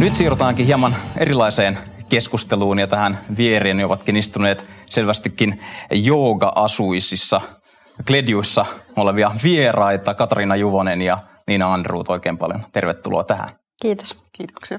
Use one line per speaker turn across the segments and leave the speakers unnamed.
Nyt siirrytäänkin hieman erilaiseen keskusteluun ja tähän viereen ovatkin istuneet selvästikin jooga-asuisissa Kledjuissa olevia vieraita, Katariina Juvonen ja Niina Andruut, oikein paljon tervetuloa tähän.
Kiitos.
Kiitoksia.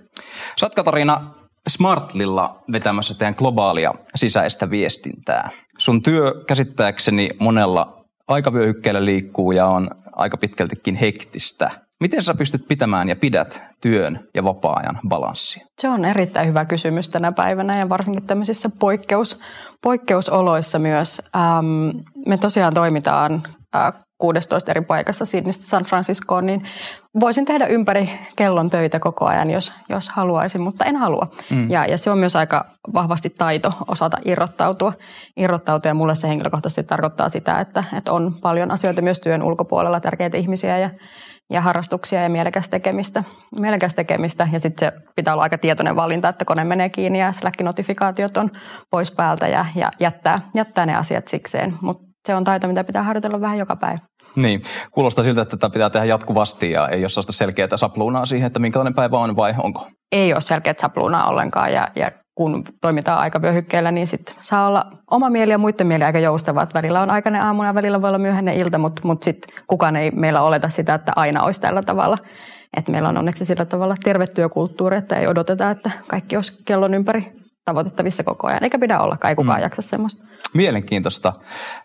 Sä oot Katariina Smartlilla vetämässä teidän globaalia sisäistä viestintää. Sun työ käsittääkseni monella aikavyöhykkeellä liikkuu ja on aika pitkältikin hektistä. Miten sä pystyt pitämään ja pidät työn ja vapaa-ajan balanssia?
Se on erittäin hyvä kysymys tänä päivänä ja varsinkin tämmöisissä poikkeus, poikkeusoloissa myös. Ähm, me tosiaan toimitaan äh, 16 eri paikassa Sydneystä San Franciscoon, niin voisin tehdä ympäri kellon töitä koko ajan, jos, jos haluaisin, mutta en halua. Mm. Ja, ja se on myös aika vahvasti taito osata irrottautua. irrottautua ja mulle se henkilökohtaisesti tarkoittaa sitä, että, että on paljon asioita myös työn ulkopuolella, tärkeitä ihmisiä ja, ja harrastuksia ja mielekäs tekemistä. Mielekäs tekemistä ja sitten se pitää olla aika tietoinen valinta, että kone menee kiinni ja Slack-notifikaatiot on pois päältä ja, ja jättää, jättää ne asiat sikseen. Mutta se on taito, mitä pitää harjoitella vähän joka päivä.
Niin, kuulostaa siltä, että tätä pitää tehdä jatkuvasti ja ei ole sellaista selkeää sapluunaa siihen, että minkälainen päivä on vai onko?
Ei ole selkeää sapluunaa ollenkaan ja, ja kun toimitaan aikavyöhykkeellä, niin sit saa olla oma mieli ja muiden mieli aika joustavaa. Välillä on aikainen aamu ja välillä voi olla myöhäinen ilta, mutta, mutta sitten kukaan ei meillä oleta sitä, että aina olisi tällä tavalla. Et meillä on onneksi sillä tavalla terve työkulttuuri, että ei odoteta, että kaikki olisi kellon ympäri tavoitettavissa koko ajan. Eikä pidä olla, ei kukaan mm. jaksa semmoista.
Mielenkiintoista.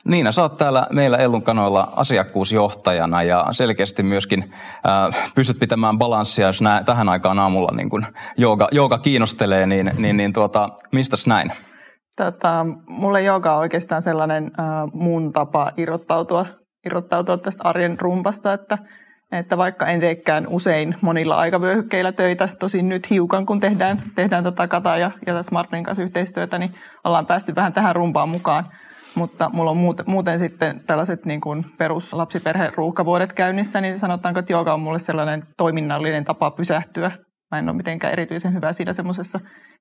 Niina, sä oot täällä meillä Ellun kanoilla asiakkuusjohtajana ja selkeästi myöskin äh, pystyt pitämään balanssia, jos nää, tähän aikaan aamulla niin kun jooga, jooga kiinnostelee, niin, niin, niin tuota, mistäs näin?
Tota, mulle jooga on oikeastaan sellainen äh, mun tapa irrottautua, irrottautua tästä arjen rumpasta, että – että vaikka en teekään usein monilla aikavyöhykkeillä töitä, tosin nyt hiukan kun tehdään, tehdään tätä Kata ja, ja Smartin kanssa yhteistyötä, niin ollaan päästy vähän tähän rumpaan mukaan. Mutta mulla on muuten, muuten sitten tällaiset niin kuin ruuhkavuodet käynnissä, niin sanotaanko, että jooga on mulle sellainen toiminnallinen tapa pysähtyä. Mä en ole mitenkään erityisen hyvä siinä semmoisessa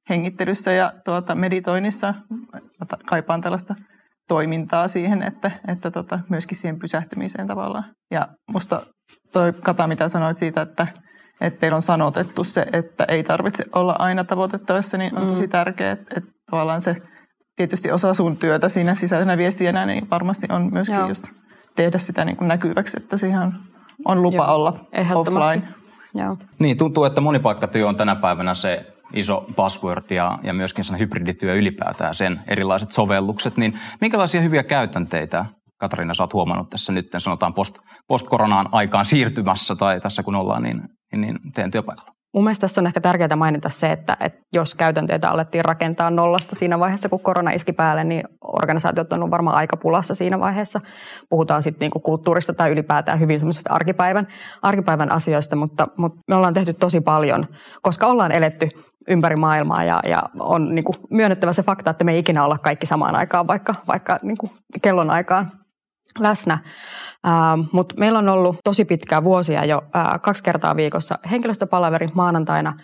hengittelyssä ja tuota, meditoinnissa. Mä kaipaan tällaista toimintaa siihen, että, että tota, myöskin siihen pysähtymiseen tavallaan. Ja musta toi Kata, mitä sanoit siitä, että, että teillä on sanotettu se, että ei tarvitse olla aina tavoitettavissa, niin on mm. tosi tärkeää, että, että tavallaan se tietysti osa sun työtä siinä sisäisenä viestijänä, niin varmasti on myöskin Joo. just tehdä sitä niin kuin näkyväksi, että siihen on, on lupa Joo. olla offline.
Joo. Niin, tuntuu, että monipaikkatyö on tänä päivänä se iso buzzword ja, ja myöskin sen hybridityö ylipäätään, sen erilaiset sovellukset, niin minkälaisia hyviä käytänteitä Katriina, sä oot huomannut tässä nyt, sanotaan post, post-koronaan aikaan siirtymässä tai tässä kun ollaan, niin, niin, niin teidän työpaikalla?
Mun mielestä tässä on ehkä tärkeää mainita se, että, että jos käytänteitä alettiin rakentaa nollasta siinä vaiheessa, kun korona iski päälle, niin organisaatiot on varmaan aika pulassa siinä vaiheessa. Puhutaan sitten niinku kulttuurista tai ylipäätään hyvin semmoisista arkipäivän, arkipäivän asioista, mutta, mutta me ollaan tehty tosi paljon, koska ollaan eletty ympäri maailmaa ja, ja on niin kuin myönnettävä se fakta, että me ei ikinä olla kaikki samaan aikaan, vaikka, vaikka niin kuin kellon aikaan läsnä. Ähm, Mutta meillä on ollut tosi pitkää vuosia jo äh, kaksi kertaa viikossa henkilöstöpalaveri maanantaina –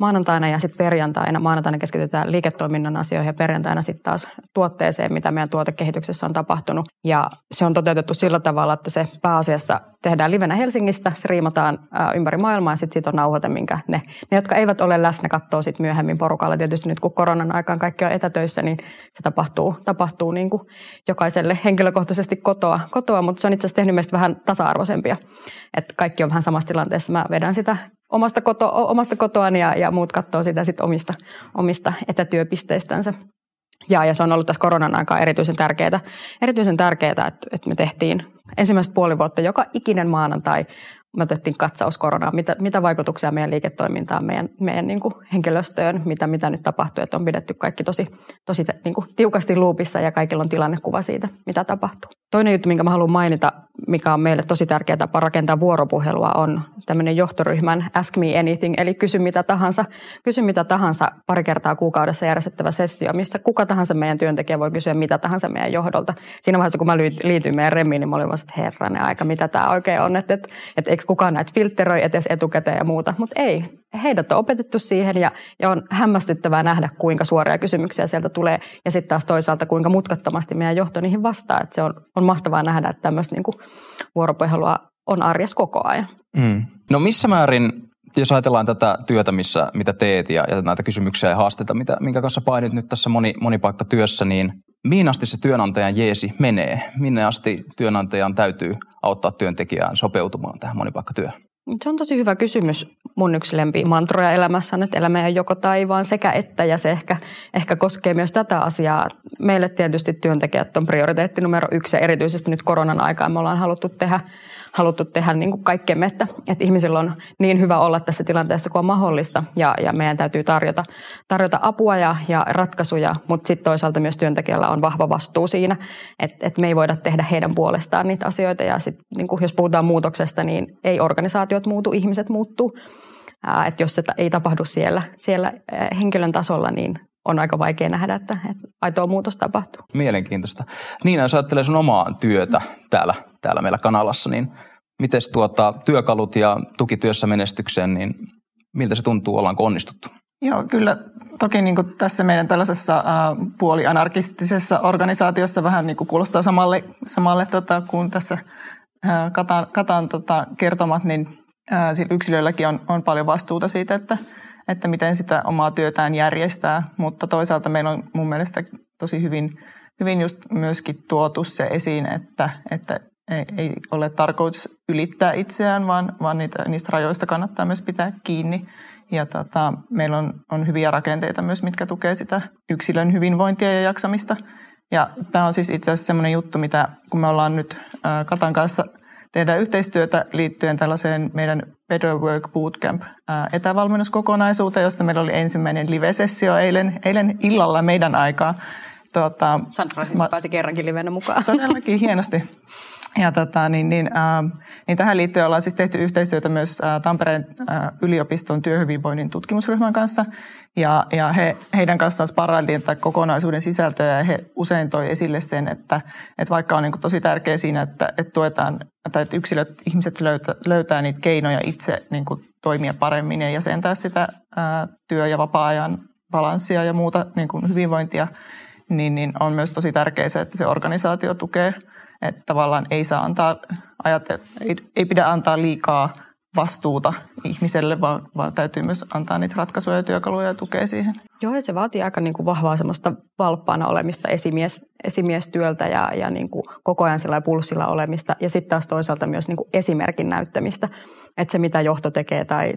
maanantaina ja sitten perjantaina. Maanantaina keskitytään liiketoiminnan asioihin ja perjantaina sitten taas tuotteeseen, mitä meidän tuotekehityksessä on tapahtunut. Ja se on toteutettu sillä tavalla, että se pääasiassa tehdään livenä Helsingistä, striimataan ympäri maailmaa ja sitten sit on nauhoite, minkä ne, ne, jotka eivät ole läsnä, katsoo sitten myöhemmin porukalla. Tietysti nyt kun koronan aikaan kaikki on etätöissä, niin se tapahtuu, tapahtuu niin kuin jokaiselle henkilökohtaisesti kotoa, kotoa, mutta se on itse asiassa tehnyt meistä vähän tasa-arvoisempia. Että kaikki on vähän samassa tilanteessa. Mä vedän sitä omasta, koto, omasta kotoani ja, ja muut katsoo sitä sit omista, omista etätyöpisteistänsä. Ja, ja se on ollut tässä koronan aikaa erityisen tärkeää, erityisen tärkeää että, että me tehtiin ensimmäistä puoli vuotta joka ikinen maanantai me otettiin katsaus koronaan, mitä, mitä vaikutuksia meidän liiketoimintaan, meidän, meidän niin kuin henkilöstöön, mitä, mitä nyt tapahtuu, että on pidetty kaikki tosi, tosi niin kuin tiukasti luupissa ja kaikilla on tilannekuva siitä, mitä tapahtuu. Toinen juttu, minkä mä haluan mainita, mikä on meille tosi tärkeä tapa rakentaa vuoropuhelua, on tämmöinen johtoryhmän Ask Me Anything, eli kysy mitä tahansa, kysy mitä tahansa pari kertaa kuukaudessa järjestettävä sessio, missä kuka tahansa meidän työntekijä voi kysyä mitä tahansa meidän johdolta. Siinä vaiheessa, kun mä liityin meidän remiin, niin mä olin vaan, että herranen aika, mitä tämä oikein on, että, että, että eikö kukaan näitä filtteroi edes etukäteen ja muuta, mutta ei. Heidät on opetettu siihen ja, ja on hämmästyttävää nähdä, kuinka suoria kysymyksiä sieltä tulee ja sitten taas toisaalta kuinka mutkattomasti meidän johto niihin vastaa. Että se on, on mahtavaa nähdä, että tämmöistä niin vuoropuhelua on arjessa koko ajan.
Mm. No missä määrin jos ajatellaan tätä työtä, missä, mitä teet ja, ja näitä kysymyksiä ja haasteita, mitä, minkä kanssa painit nyt tässä moni, monipaikkatyössä, niin mihin asti se työnantajan jeesi menee? Minne asti työnantajan täytyy auttaa työntekijään sopeutumaan tähän monipaikkatyöhön?
Se on tosi hyvä kysymys. Mun yksi mantroja elämässä on, että elämä ei joko tai, vaan sekä että. Ja se ehkä, ehkä koskee myös tätä asiaa. Meille tietysti työntekijät on prioriteetti numero yksi ja erityisesti nyt koronan aikaan me ollaan haluttu tehdä haluttu tehdä niin kuin kaikkemme, että, että ihmisillä on niin hyvä olla tässä tilanteessa kuin on mahdollista ja, ja meidän täytyy tarjota, tarjota apua ja, ja ratkaisuja, mutta sitten toisaalta myös työntekijällä on vahva vastuu siinä, että, että me ei voida tehdä heidän puolestaan niitä asioita ja sitten niin kuin jos puhutaan muutoksesta, niin ei organisaatiot muutu, ihmiset muuttuu. että jos se ei tapahdu siellä, siellä henkilön tasolla, niin on aika vaikea nähdä, että, että aitoa muutos tapahtuu.
Mielenkiintoista. Niin, jos ajattelee sun omaa työtä täällä, täällä meillä kanalassa, niin miten tuota, työkalut ja tukityössä menestykseen, niin miltä se tuntuu, ollaanko onnistuttu?
Joo, kyllä toki niin kuin tässä meidän tällaisessa äh, puolianarkistisessa organisaatiossa vähän niin kuin kuulostaa samalle, samalle tota, kuin tässä äh, Katan, Katan tota, kertomat, niin äh, yksilöilläkin on, on paljon vastuuta siitä, että että miten sitä omaa työtään järjestää, mutta toisaalta meillä on mun mielestä tosi hyvin, hyvin just myöskin tuotu se esiin, että, että ei ole tarkoitus ylittää itseään, vaan, vaan niitä, niistä rajoista kannattaa myös pitää kiinni. Ja tota, meillä on, on hyviä rakenteita myös, mitkä tukee sitä yksilön hyvinvointia ja jaksamista. Ja tämä on siis itse asiassa semmoinen juttu, mitä kun me ollaan nyt Katan kanssa – tehdään yhteistyötä liittyen tällaiseen meidän Better Work Bootcamp etävalmennuskokonaisuuteen, josta meillä oli ensimmäinen live-sessio eilen, eilen illalla meidän aikaa.
Tuota, San Francisco pääsi kerrankin livenä mukaan.
Todellakin hienosti. Ja tota, niin, niin, äh, niin tähän liittyen ollaan siis tehty yhteistyötä myös äh, Tampereen äh, yliopiston työhyvinvoinnin tutkimusryhmän kanssa. Ja, ja he, heidän kanssaan sparrailtiin tätä kokonaisuuden sisältöä ja he usein toi esille sen, että, että vaikka on niin kuin tosi tärkeää siinä, että, että tuetaan tai että yksilöt, ihmiset löytää, löytää niitä keinoja itse niin kuin toimia paremmin ja jäsentää sitä ää, työ- ja vapaa-ajan balanssia ja muuta niin kuin hyvinvointia, niin, niin on myös tosi tärkeää se, että se organisaatio tukee – että tavallaan ei saa antaa, ajattele, ei, ei pidä antaa liikaa vastuuta ihmiselle, vaan, vaan täytyy myös antaa niitä ratkaisuja ja työkaluja ja tukea siihen.
Joo, ja se vaatii aika niin kuin vahvaa semmoista valppaana olemista esimies, esimiestyöltä ja, ja niin kuin koko ajan sillä pulssilla olemista. Ja sitten taas toisaalta myös niin kuin esimerkin näyttämistä, että se mitä johto tekee tai,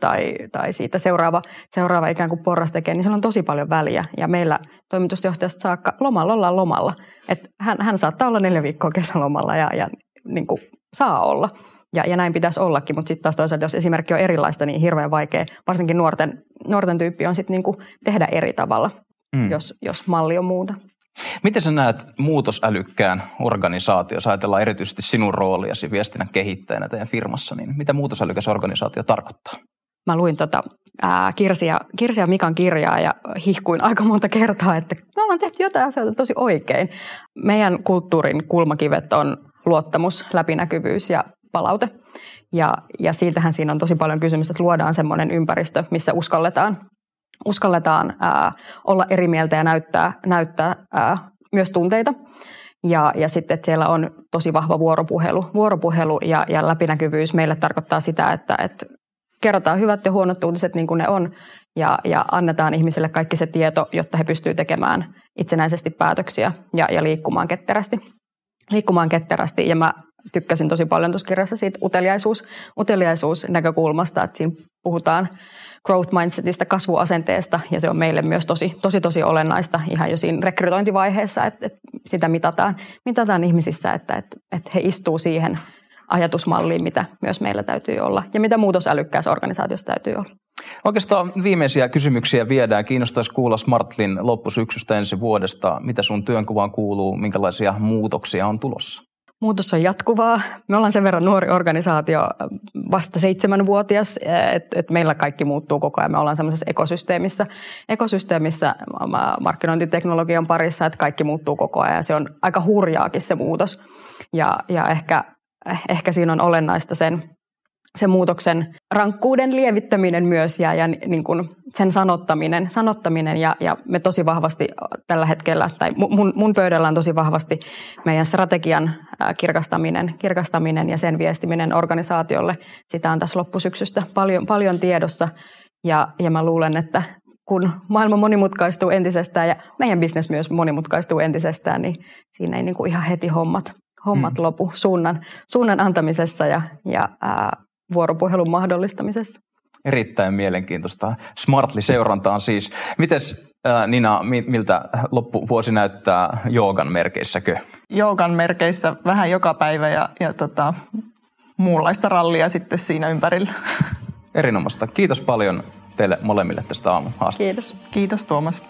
tai, tai siitä seuraava, seuraava ikään kuin porras tekee, niin sillä on tosi paljon väliä. Ja meillä toimitusjohtajasta saakka lomalla ollaan lomalla. Et hän, hän saattaa olla neljä viikkoa kesälomalla ja, ja niin kuin saa olla. Ja, ja näin pitäisi ollakin, mutta sitten taas toisaalta, jos esimerkki on erilaista, niin hirveän vaikea, varsinkin nuorten, nuorten tyyppi on sitten niinku tehdä eri tavalla, mm. jos, jos malli on muuta.
Miten sä näet muutosälykkään organisaatio, jos ajatellaan erityisesti sinun rooliasi viestinnän kehittäjänä teidän firmassa, niin mitä muutosälykäs organisaatio tarkoittaa?
Mä luin tota, ää, Kirsi, ja, Kirsi ja Mikan kirjaa ja hihkuin aika monta kertaa, että me ollaan tehty jotain asioita tosi oikein. Meidän kulttuurin kulmakivet on luottamus, läpinäkyvyys ja palaute. Ja, ja siitähän siinä on tosi paljon kysymys, että luodaan semmoinen ympäristö, missä uskalletaan, uskalletaan ää, olla eri mieltä ja näyttää, näyttää ää, myös tunteita. Ja, ja sitten, että siellä on tosi vahva vuoropuhelu, vuoropuhelu ja, ja läpinäkyvyys meille tarkoittaa sitä, että, että kerrotaan hyvät ja huonot uutiset niin kuin ne on ja, ja annetaan ihmisille kaikki se tieto, jotta he pystyvät tekemään itsenäisesti päätöksiä ja, ja liikkumaan ketterästi. Liikkumaan ketterästi ja mä tykkäsin tosi paljon tuossa kirjassa siitä uteliaisuus, uteliaisuus näkökulmasta, että siinä puhutaan growth mindsetista, kasvuasenteesta ja se on meille myös tosi, tosi, tosi olennaista ihan jo siinä rekrytointivaiheessa, että, että sitä mitataan, mitataan ihmisissä, että, että, että he istuu siihen ajatusmalliin, mitä myös meillä täytyy olla ja mitä muutosälykkäässä organisaatiossa täytyy olla.
Oikeastaan viimeisiä kysymyksiä viedään. Kiinnostaisi kuulla Smartlin loppusyksystä ensi vuodesta. Mitä sun työnkuvaan kuuluu? Minkälaisia muutoksia on tulossa?
Muutos on jatkuvaa. Me ollaan sen verran nuori organisaatio, vasta seitsemänvuotias, että et meillä kaikki muuttuu koko ajan. Me ollaan semmoisessa ekosysteemissä, ekosysteemissä markkinointiteknologian parissa, että kaikki muuttuu koko ajan. Se on aika hurjaakin se muutos. Ja, ja ehkä, ehkä siinä on olennaista sen se muutoksen rankkuuden lievittäminen myös ja, ja niin kuin sen sanottaminen, sanottaminen ja, ja me tosi vahvasti tällä hetkellä, tai mun, mun pöydällä on tosi vahvasti meidän strategian kirkastaminen, kirkastaminen ja sen viestiminen organisaatiolle. Sitä on tässä loppusyksystä paljon, paljon tiedossa ja, ja mä luulen, että kun maailma monimutkaistuu entisestään ja meidän bisnes myös monimutkaistuu entisestään, niin siinä ei niin kuin ihan heti hommat, hommat mm. lopu suunnan, suunnan antamisessa ja, ja ää, vuoropuhelun mahdollistamisessa.
Erittäin mielenkiintoista. Smartly-seurantaan siis. Mites Nina, miltä loppuvuosi näyttää joogan merkeissäkö?
Joogan merkeissä vähän joka päivä ja, ja tota, muunlaista rallia sitten siinä ympärillä.
Erinomaista. Kiitos paljon teille molemmille tästä aamun
Kiitos.
Kiitos Tuomas.